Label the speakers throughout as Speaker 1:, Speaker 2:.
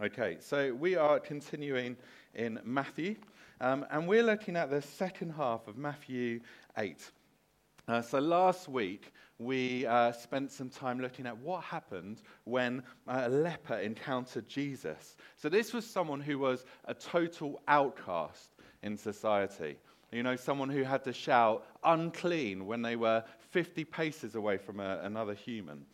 Speaker 1: Okay, so we are continuing in Matthew, um, and we're looking at the second half of Matthew 8. Uh, so last week, we uh, spent some time looking at what happened when a leper encountered Jesus. So this was someone who was a total outcast in society. You know, someone who had to shout unclean when they were 50 paces away from a, another human.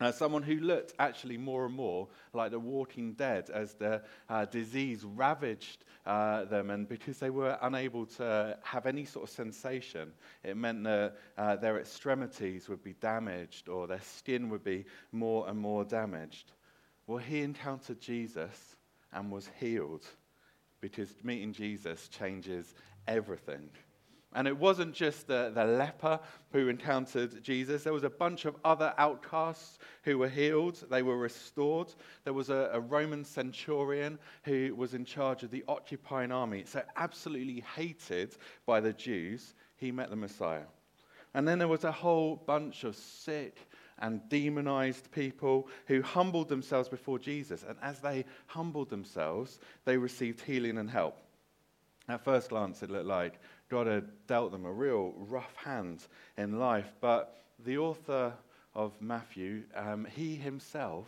Speaker 1: Uh, someone who looked actually more and more like the walking dead as the uh, disease ravaged uh, them, and because they were unable to have any sort of sensation, it meant that uh, their extremities would be damaged or their skin would be more and more damaged. Well, he encountered Jesus and was healed because meeting Jesus changes everything. And it wasn't just the, the leper who encountered Jesus. There was a bunch of other outcasts who were healed. They were restored. There was a, a Roman centurion who was in charge of the occupying army. So, absolutely hated by the Jews, he met the Messiah. And then there was a whole bunch of sick and demonized people who humbled themselves before Jesus. And as they humbled themselves, they received healing and help. At first glance, it looked like God had dealt them a real rough hand in life. But the author of Matthew, um, he himself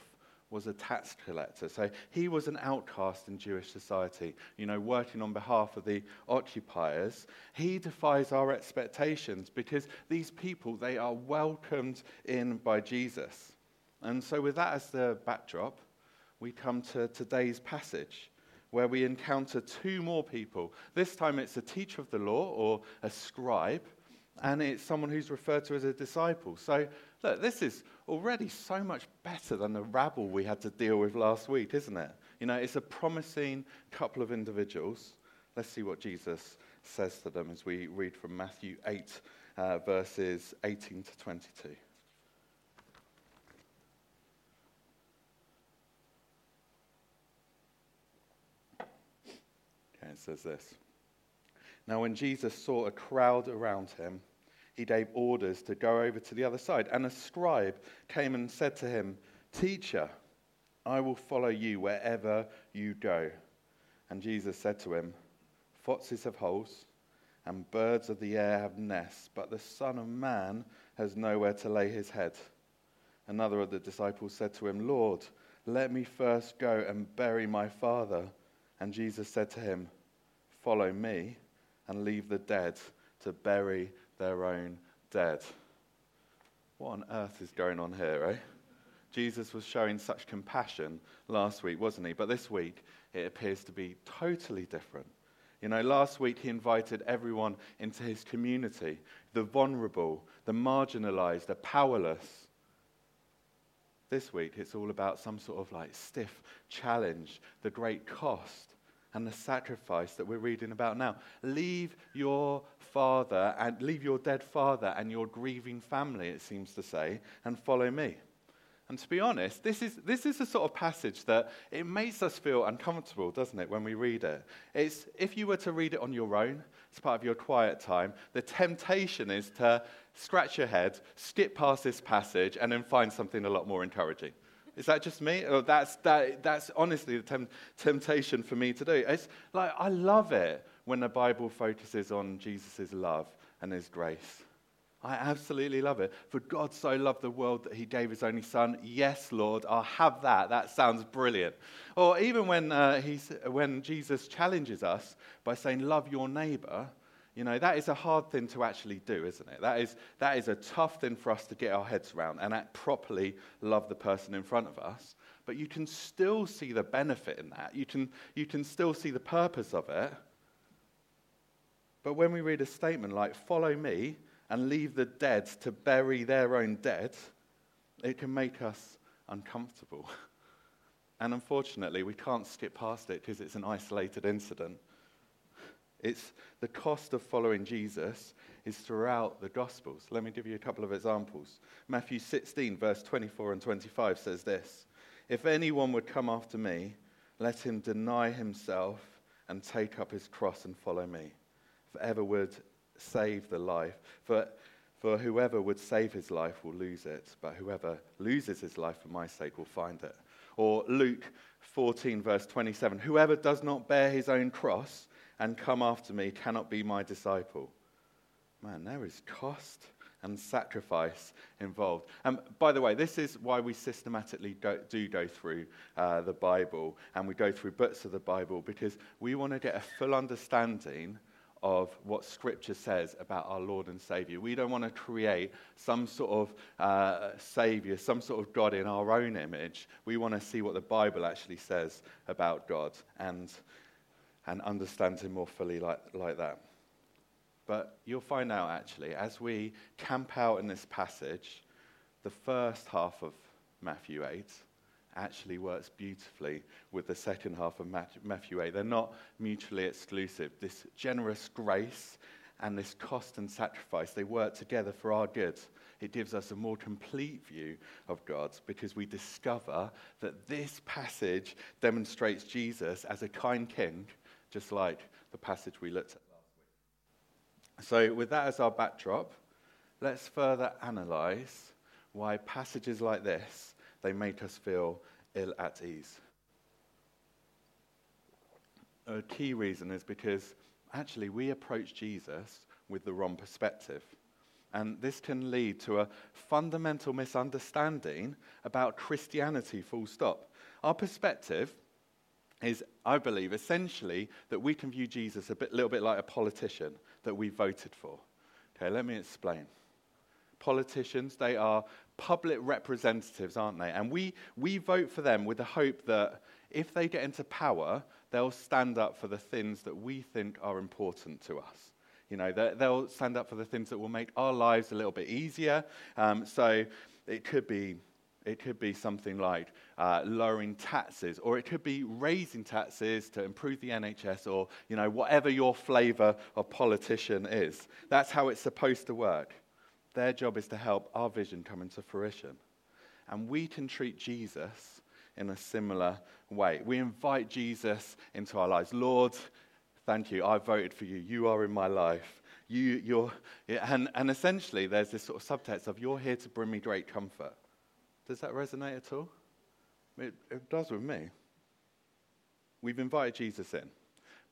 Speaker 1: was a tax collector. So he was an outcast in Jewish society, you know, working on behalf of the occupiers. He defies our expectations because these people, they are welcomed in by Jesus. And so, with that as the backdrop, we come to today's passage where we encounter two more people. This time it's a teacher of the law or a scribe, and it's someone who's referred to as a disciple. So, look, this is already so much better than the rabble we had to deal with last week, isn't it? You know, it's a promising couple of individuals. Let's see what Jesus says to them as we read from Matthew 8, uh, verses 18 to 22. It says this Now, when Jesus saw a crowd around him, he gave orders to go over to the other side. And a scribe came and said to him, Teacher, I will follow you wherever you go. And Jesus said to him, Foxes have holes, and birds of the air have nests, but the Son of Man has nowhere to lay his head. Another of the disciples said to him, Lord, let me first go and bury my father. And Jesus said to him, Follow me and leave the dead to bury their own dead. What on earth is going on here, eh? Jesus was showing such compassion last week, wasn't he? But this week, it appears to be totally different. You know, last week he invited everyone into his community the vulnerable, the marginalized, the powerless. This week, it's all about some sort of like stiff challenge, the great cost and the sacrifice that we're reading about now. Leave your father and leave your dead father and your grieving family, it seems to say, and follow me. And to be honest, this is, this is the sort of passage that it makes us feel uncomfortable, doesn't it, when we read it? It's, if you were to read it on your own, as part of your quiet time, the temptation is to scratch your head, skip past this passage, and then find something a lot more encouraging. Is that just me? Or that's, that, that's honestly the tem- temptation for me to do. It's like, I love it when the Bible focuses on Jesus' love and his grace. I absolutely love it. For God so loved the world that he gave his only son. Yes, Lord, I'll have that. That sounds brilliant. Or even when, uh, when Jesus challenges us by saying, Love your neighbor, you know, that is a hard thing to actually do, isn't it? That is, that is a tough thing for us to get our heads around and act properly love the person in front of us. But you can still see the benefit in that. You can, you can still see the purpose of it. But when we read a statement like, follow me and leave the dead to bury their own dead, it can make us uncomfortable. And unfortunately, we can't skip past it because it's an isolated incident. It's the cost of following Jesus is throughout the Gospels. Let me give you a couple of examples. Matthew 16, verse 24 and 25 says this If anyone would come after me, let him deny himself and take up his cross and follow me. If ever would save the life, for, for whoever would save his life will lose it, but whoever loses his life for my sake will find it. Or Luke 14, verse 27 Whoever does not bear his own cross and come after me cannot be my disciple. Man, there is cost and sacrifice involved. And by the way, this is why we systematically do go through uh, the Bible and we go through books of the Bible because we want to get a full understanding of what Scripture says about our Lord and Savior. We don't want to create some sort of uh, Savior, some sort of God in our own image. We want to see what the Bible actually says about God and, and understands Him more fully like, like that. But you'll find out actually, as we camp out in this passage, the first half of Matthew 8 actually works beautifully with the second half of Matthew 8. They're not mutually exclusive. This generous grace and this cost and sacrifice, they work together for our good. It gives us a more complete view of God because we discover that this passage demonstrates Jesus as a kind king, just like the passage we looked at last week. so, with that as our backdrop, let's further analyze why passages like this they make us feel ill at ease. A key reason is because actually we approach Jesus with the wrong perspective. And this can lead to a fundamental misunderstanding about Christianity, full stop. Our perspective is, I believe, essentially that we can view Jesus a bit, little bit like a politician that we voted for. Okay, let me explain. Politicians, they are public representatives, aren't they? And we, we vote for them with the hope that if they get into power, they'll stand up for the things that we think are important to us. You know, they'll stand up for the things that will make our lives a little bit easier. Um, so it could be it could be something like uh, lowering taxes, or it could be raising taxes to improve the NHS, or you know whatever your flavour of politician is. That's how it's supposed to work. Their job is to help our vision come into fruition, and we can treat Jesus in a similar way. We invite Jesus into our lives. Lord, thank you. I voted for you. You are in my life. You, you're, and, and essentially, there's this sort of subtext of you're here to bring me great comfort. Does that resonate at all? It, it does with me. We've invited Jesus in,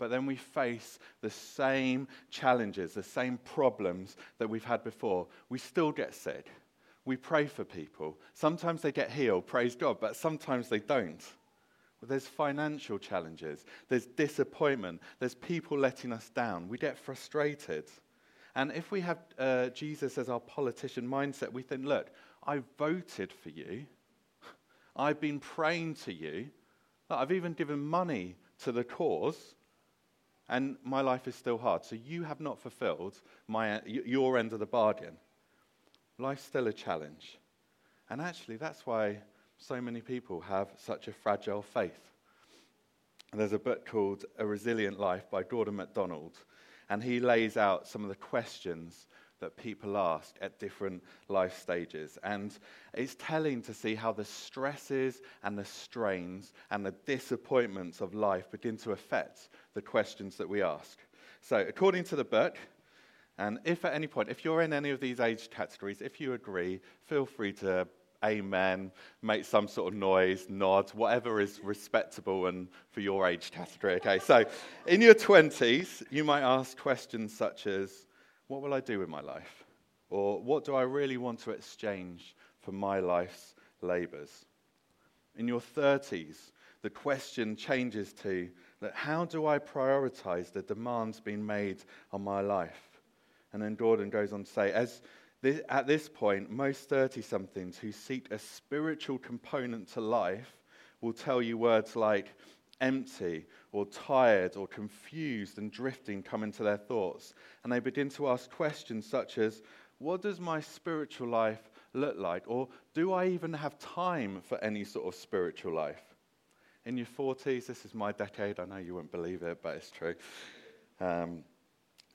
Speaker 1: but then we face the same challenges, the same problems that we've had before. We still get sick. We pray for people. Sometimes they get healed, praise God, but sometimes they don't. Well, there's financial challenges, there's disappointment, there's people letting us down. We get frustrated. And if we have uh, Jesus as our politician mindset, we think, look, I voted for you. I've been praying to you. I've even given money to the cause. And my life is still hard. So you have not fulfilled my, your end of the bargain. Life's still a challenge. And actually, that's why so many people have such a fragile faith. There's a book called A Resilient Life by Gordon MacDonald, and he lays out some of the questions that people ask at different life stages. And it's telling to see how the stresses and the strains and the disappointments of life begin to affect the questions that we ask. So, according to the book, and if at any point, if you're in any of these age categories, if you agree, feel free to amen, make some sort of noise, nod, whatever is respectable and for your age category. Okay, so in your 20s, you might ask questions such as, what will I do with my life? Or what do I really want to exchange for my life's labours? In your 30s, the question changes to that how do I prioritize the demands being made on my life? And then Gordon goes on to say, as this, at this point, most 30 somethings who seek a spiritual component to life will tell you words like, empty or tired or confused and drifting come into their thoughts. And they begin to ask questions such as, What does my spiritual life look like? Or do I even have time for any sort of spiritual life? In your 40s, this is my decade. I know you won't believe it, but it's true. Um,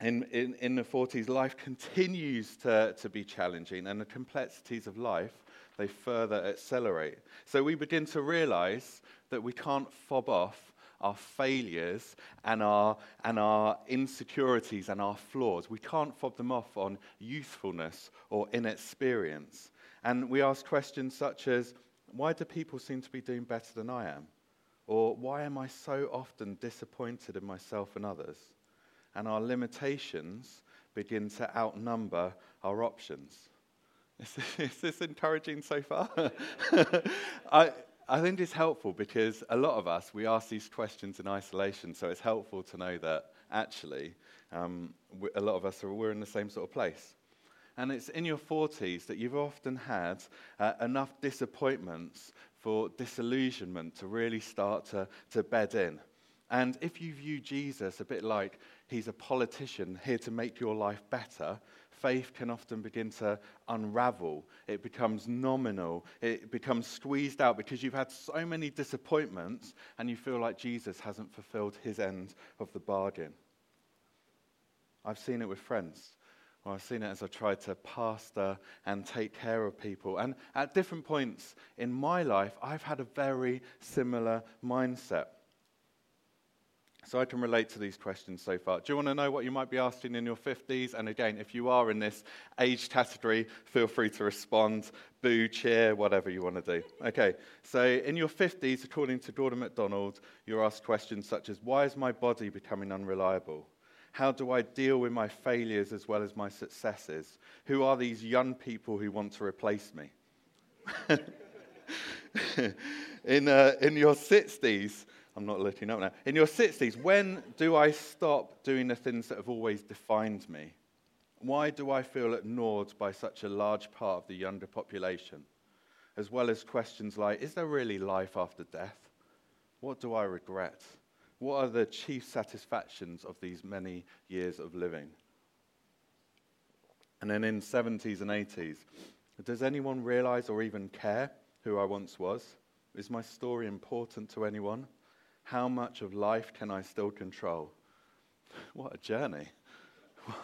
Speaker 1: in, in, in the 40s, life continues to, to be challenging, and the complexities of life they further accelerate. So we begin to realize that we can't fob off our failures and our, and our insecurities and our flaws. We can't fob them off on youthfulness or inexperience. And we ask questions such as why do people seem to be doing better than I am? Or why am I so often disappointed in myself and others? And our limitations begin to outnumber our options. Is this, is this encouraging so far? I, I think it's helpful because a lot of us, we ask these questions in isolation, so it's helpful to know that actually um, a lot of us are we're in the same sort of place. And it's in your 40s that you've often had uh, enough disappointments for disillusionment to really start to, to bed in. And if you view Jesus a bit like he's a politician here to make your life better, faith can often begin to unravel. It becomes nominal. It becomes squeezed out because you've had so many disappointments and you feel like Jesus hasn't fulfilled his end of the bargain. I've seen it with friends. Well, I've seen it as I tried to pastor and take care of people. And at different points in my life, I've had a very similar mindset. So I can relate to these questions so far. Do you want to know what you might be asking in your 50s? And again, if you are in this age category, feel free to respond, boo, cheer, whatever you want to do. Okay, so in your 50s, according to Gordon MacDonald, you're asked questions such as Why is my body becoming unreliable? How do I deal with my failures as well as my successes? Who are these young people who want to replace me? in, uh, in your 60s, I'm not looking up now. In your 60s, when do I stop doing the things that have always defined me? Why do I feel ignored by such a large part of the younger population? As well as questions like Is there really life after death? What do I regret? What are the chief satisfactions of these many years of living? And then in 70s and 80s, does anyone realize or even care who I once was? Is my story important to anyone? How much of life can I still control? What a journey.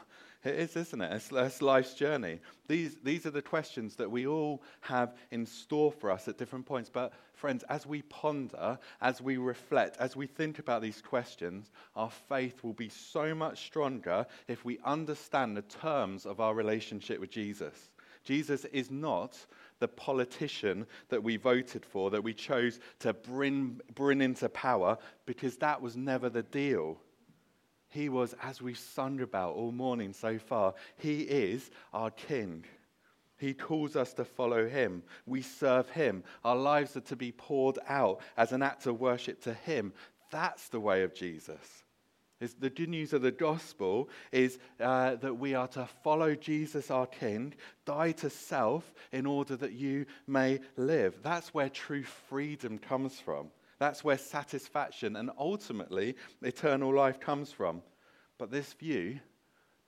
Speaker 1: It is, isn't it? It's, it's, life's journey. These, these are the questions that we all have in store for us at different points. But, friends, as we ponder, as we reflect, as we think about these questions, our faith will be so much stronger if we understand the terms of our relationship with Jesus. Jesus is not the politician that we voted for, that we chose to bring, bring into power, because that was never the deal. He was, as we've sung about all morning so far, He is our King. He calls us to follow Him. We serve Him. Our lives are to be poured out as an act of worship to Him. That's the way of Jesus. The good news of the gospel is uh, that we are to follow Jesus our King, die to self in order that you may live. That's where true freedom comes from. That's where satisfaction and ultimately eternal life comes from. But this view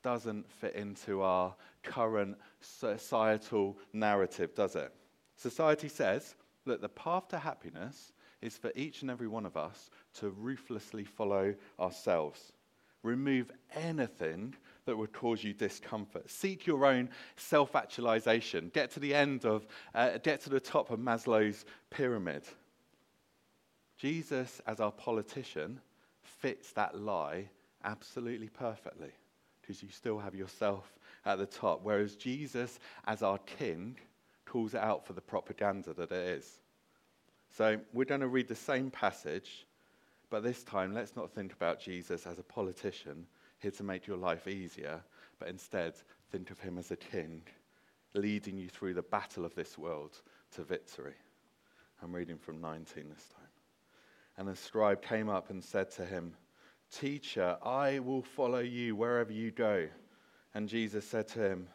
Speaker 1: doesn't fit into our current societal narrative, does it? Society says that the path to happiness is for each and every one of us to ruthlessly follow ourselves. Remove anything that would cause you discomfort. Seek your own self actualization. Get to the end of, uh, get to the top of Maslow's pyramid. Jesus, as our politician, fits that lie absolutely perfectly because you still have yourself at the top. Whereas Jesus, as our king, calls it out for the propaganda that it is. So we're going to read the same passage, but this time let's not think about Jesus as a politician here to make your life easier, but instead think of him as a king leading you through the battle of this world to victory. I'm reading from 19 this time. And the scribe came up and said to him, Teacher, I will follow you wherever you go. And Jesus said to him,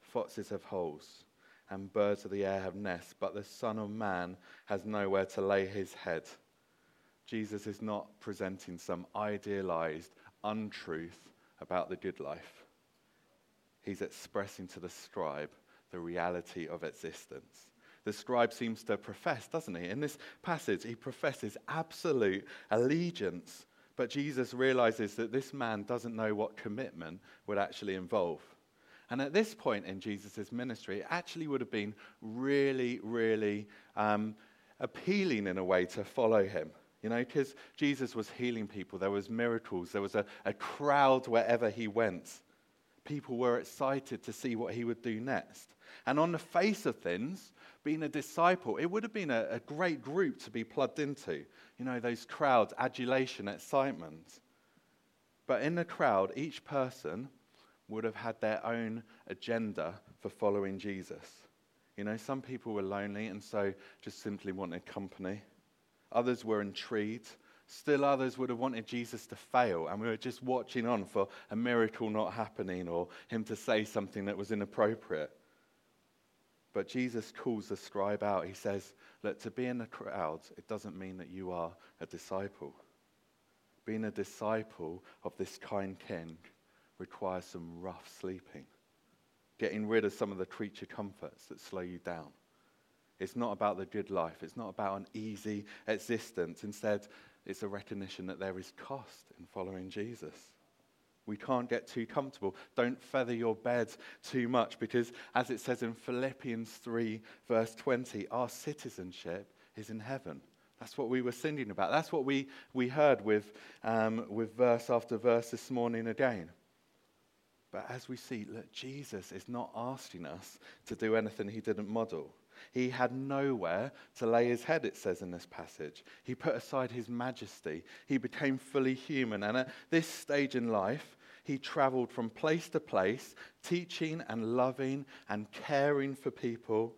Speaker 1: Foxes have holes and birds of the air have nests, but the Son of Man has nowhere to lay his head. Jesus is not presenting some idealized untruth about the good life. He's expressing to the scribe the reality of existence. The scribe seems to profess, doesn't he? In this passage, he professes absolute allegiance, but Jesus realizes that this man doesn't know what commitment would actually involve. And at this point in Jesus' ministry, it actually would have been really, really um, appealing in a way to follow him. You know, because Jesus was healing people, there was miracles, there was a, a crowd wherever he went. People were excited to see what he would do next. And on the face of things, being a disciple, it would have been a, a great group to be plugged into. You know, those crowds, adulation, excitement. But in the crowd, each person would have had their own agenda for following Jesus. You know, some people were lonely and so just simply wanted company. Others were intrigued. Still others would have wanted Jesus to fail, and we were just watching on for a miracle not happening or him to say something that was inappropriate. But Jesus calls the scribe out. He says, Look, to be in the crowd, it doesn't mean that you are a disciple. Being a disciple of this kind king requires some rough sleeping, getting rid of some of the creature comforts that slow you down. It's not about the good life, it's not about an easy existence. Instead, it's a recognition that there is cost in following Jesus. We can't get too comfortable. Don't feather your bed too much because, as it says in Philippians 3, verse 20, our citizenship is in heaven. That's what we were singing about. That's what we, we heard with, um, with verse after verse this morning again. But as we see, look, Jesus is not asking us to do anything he didn't model. He had nowhere to lay his head, it says in this passage. He put aside his majesty. He became fully human. And at this stage in life, he traveled from place to place, teaching and loving and caring for people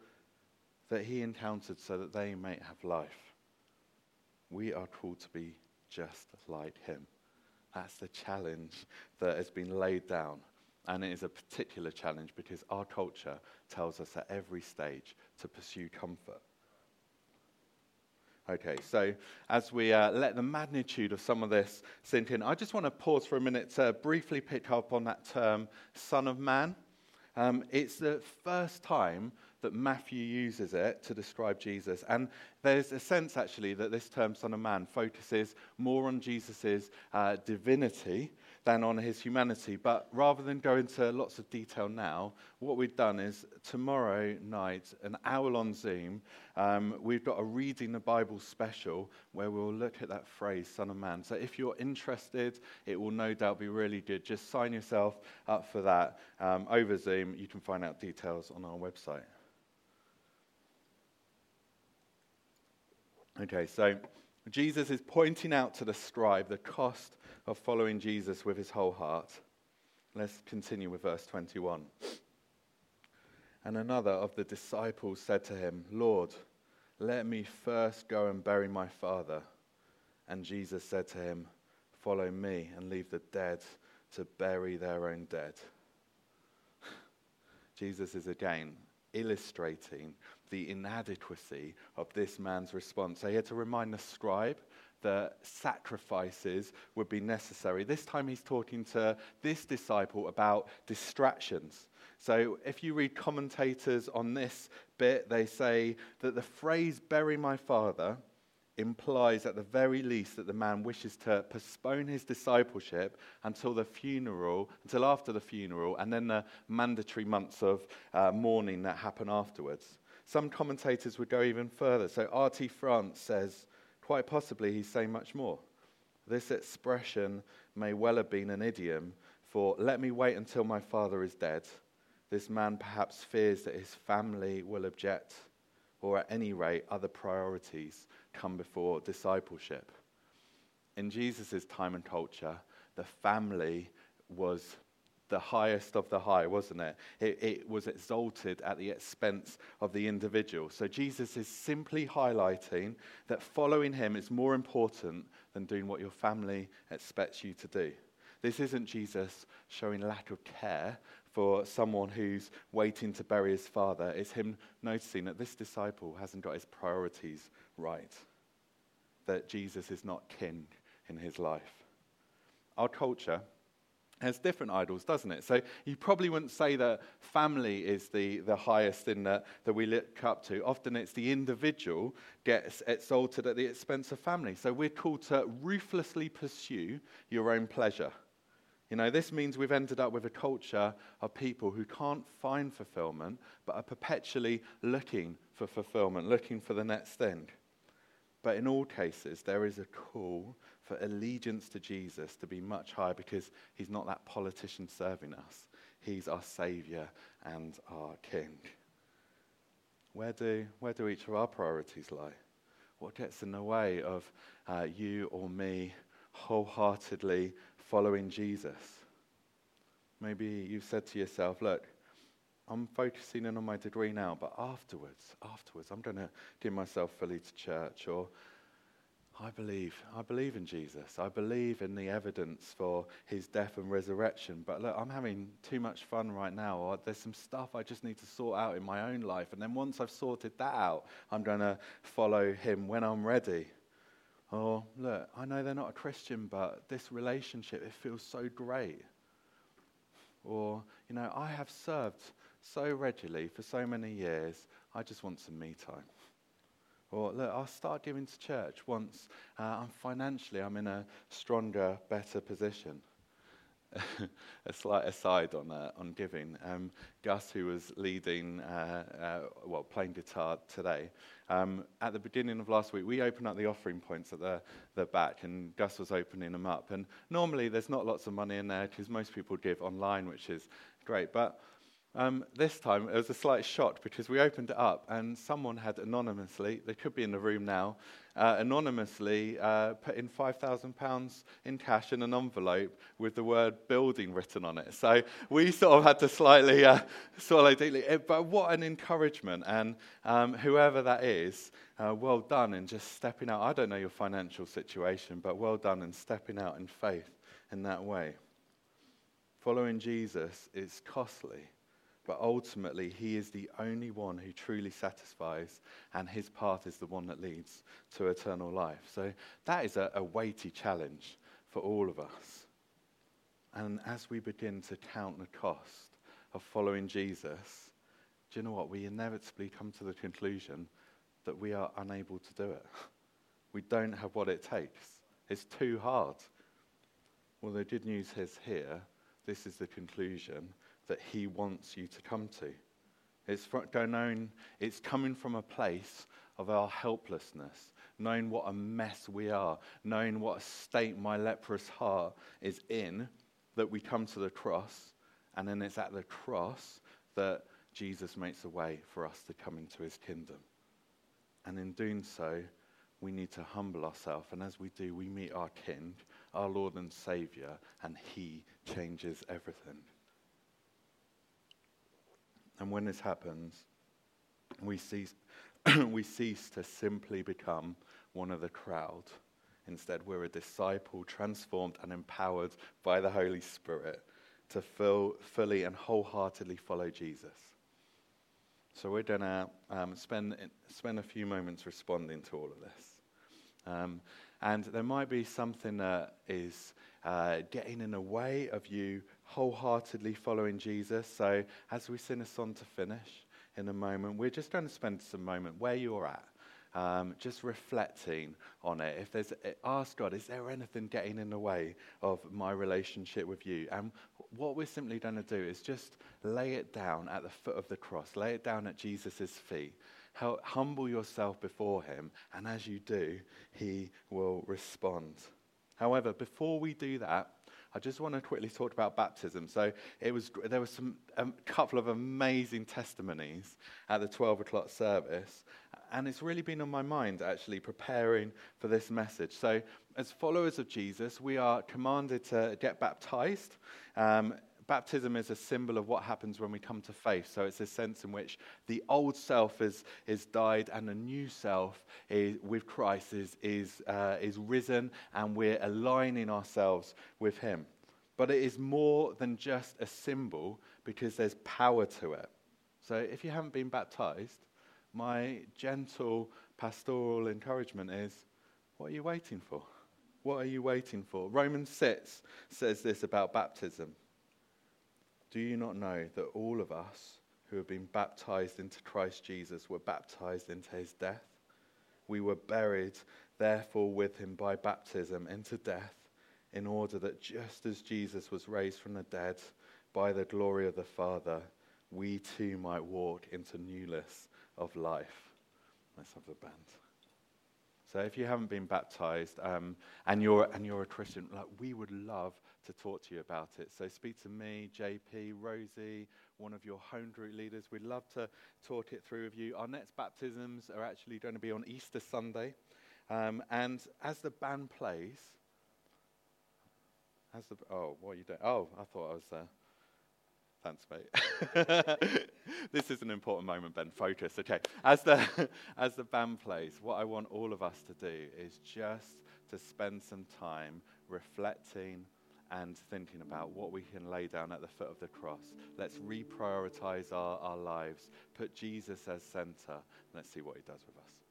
Speaker 1: that he encountered so that they might have life. We are called to be just like him. That's the challenge that has been laid down. And it is a particular challenge because our culture tells us at every stage to pursue comfort. Okay, so as we uh, let the magnitude of some of this sink in, I just want to pause for a minute to briefly pick up on that term, Son of Man. Um, it's the first time that Matthew uses it to describe Jesus. And there's a sense, actually, that this term, Son of Man, focuses more on Jesus' uh, divinity than on his humanity. But rather than go into lots of detail now, what we've done is tomorrow night, an hour on Zoom, um, we've got a Reading the Bible special where we'll look at that phrase, Son of Man. So if you're interested, it will no doubt be really good. Just sign yourself up for that um, over Zoom. You can find out details on our website. Okay, so Jesus is pointing out to the scribe the cost of following Jesus with his whole heart. Let's continue with verse 21. And another of the disciples said to him, Lord, let me first go and bury my father. And Jesus said to him, Follow me and leave the dead to bury their own dead. Jesus is again illustrating the inadequacy of this man's response. So he had to remind the scribe that sacrifices would be necessary. This time he's talking to this disciple about distractions. So if you read commentators on this bit, they say that the phrase bury my father implies at the very least that the man wishes to postpone his discipleship until the funeral, until after the funeral, and then the mandatory months of uh, mourning that happen afterwards. Some commentators would go even further. So R.T. France says Quite possibly, he's saying much more. This expression may well have been an idiom for, let me wait until my father is dead. This man perhaps fears that his family will object, or at any rate, other priorities come before discipleship. In Jesus' time and culture, the family was the highest of the high, wasn't it? it? It was exalted at the expense of the individual. So Jesus is simply highlighting that following him is more important than doing what your family expects you to do. This isn't Jesus showing lack of care for someone who's waiting to bury his father. It's him noticing that this disciple hasn't got his priorities right, that Jesus is not king in his life. Our culture has different idols, doesn't it? So you probably wouldn't say that family is the, the highest in that, that we look up to. Often it's the individual gets exalted at the expense of family. So we're called to ruthlessly pursue your own pleasure. You know, this means we've ended up with a culture of people who can't find fulfillment, but are perpetually looking for fulfillment, looking for the next thing. But in all cases, there is a call for allegiance to Jesus to be much higher because he's not that politician serving us. He's our Savior and our King. where do, where do each of our priorities lie? What gets in the way of uh, you or me wholeheartedly following Jesus? Maybe you've said to yourself, look, I'm focusing in on my degree now, but afterwards, afterwards, I'm going to give myself fully to church. Or I believe, I believe in Jesus. I believe in the evidence for his death and resurrection. But look, I'm having too much fun right now. There's some stuff I just need to sort out in my own life. And then once I've sorted that out, I'm going to follow him when I'm ready. Or look, I know they're not a Christian, but this relationship, it feels so great. Or, you know, I have served so regularly for so many years, I just want some me time. Or look, I'll start giving to church once uh, I'm financially, I'm in a stronger, better position. a slight aside on uh, on giving. Um, Gus, who was leading, uh, uh, well, playing guitar today, um, at the beginning of last week, we opened up the offering points at the, the back, and Gus was opening them up. And normally, there's not lots of money in there because most people give online, which is great. But um, this time it was a slight shock because we opened it up and someone had anonymously, they could be in the room now, uh, anonymously uh, put in £5,000 in cash in an envelope with the word building written on it. So we sort of had to slightly uh, swallow deeply. Eh, but what an encouragement. And um, whoever that is, uh, well done in just stepping out. I don't know your financial situation, but well done in stepping out in faith in that way. Following Jesus is costly. But ultimately, He is the only one who truly satisfies, and His path is the one that leads to eternal life. So that is a, a weighty challenge for all of us. And as we begin to count the cost of following Jesus, do you know what? We inevitably come to the conclusion that we are unable to do it. We don't have what it takes. It's too hard. Well, the good news is here this is the conclusion that He wants you to come to. It's, known, it's coming from a place of our helplessness, knowing what a mess we are, knowing what a state my leprous heart is in, that we come to the cross, and then it's at the cross that Jesus makes a way for us to come into his kingdom. And in doing so, we need to humble ourselves. And as we do, we meet our King, our Lord and Savior, and he changes everything. And when this happens, we cease, we cease to simply become one of the crowd. Instead, we're a disciple transformed and empowered by the Holy Spirit to fill, fully and wholeheartedly follow Jesus. So we're going to um, spend, spend a few moments responding to all of this. Um, and there might be something that is uh, getting in the way of you wholeheartedly following Jesus. So, as we sing a song to finish in a moment, we're just going to spend some moment where you're at. Um, just reflecting on it. If there's, ask God, is there anything getting in the way of my relationship with you? And what we're simply going to do is just lay it down at the foot of the cross, lay it down at Jesus' feet. Humble yourself before him, and as you do, he will respond. However, before we do that, I just want to quickly talk about baptism. So it was, there was some a um, couple of amazing testimonies at the 12 o'clock service, and it's really been on my mind actually preparing for this message. So as followers of Jesus, we are commanded to get baptized. Um, baptism is a symbol of what happens when we come to faith. So it's a sense in which the old self is, is died and the new self is, with Christ is, is, uh, is risen and we're aligning ourselves with Him. But it is more than just a symbol because there's power to it. So if you haven't been baptized, my gentle pastoral encouragement is what are you waiting for? What are you waiting for? Romans 6 says this about baptism. Do you not know that all of us who have been baptized into Christ Jesus were baptized into his death? We were buried, therefore, with him by baptism into death, in order that just as Jesus was raised from the dead by the glory of the Father, we too might walk into newness of life. Let's have the band. So if you haven't been baptized um, and, you're, and you're a Christian, like, we would love to talk to you about it. So speak to me, JP, Rosie, one of your home group leaders. We'd love to talk it through with you. Our next baptisms are actually going to be on Easter Sunday. Um, and as the band plays, as the, oh, what are you doing? Oh, I thought I was. Uh, Thanks, mate. this is an important moment, Ben. Focus. Okay. As the, as the band plays, what I want all of us to do is just to spend some time reflecting and thinking about what we can lay down at the foot of the cross. Let's reprioritize our, our lives, put Jesus as center, and let's see what he does with us.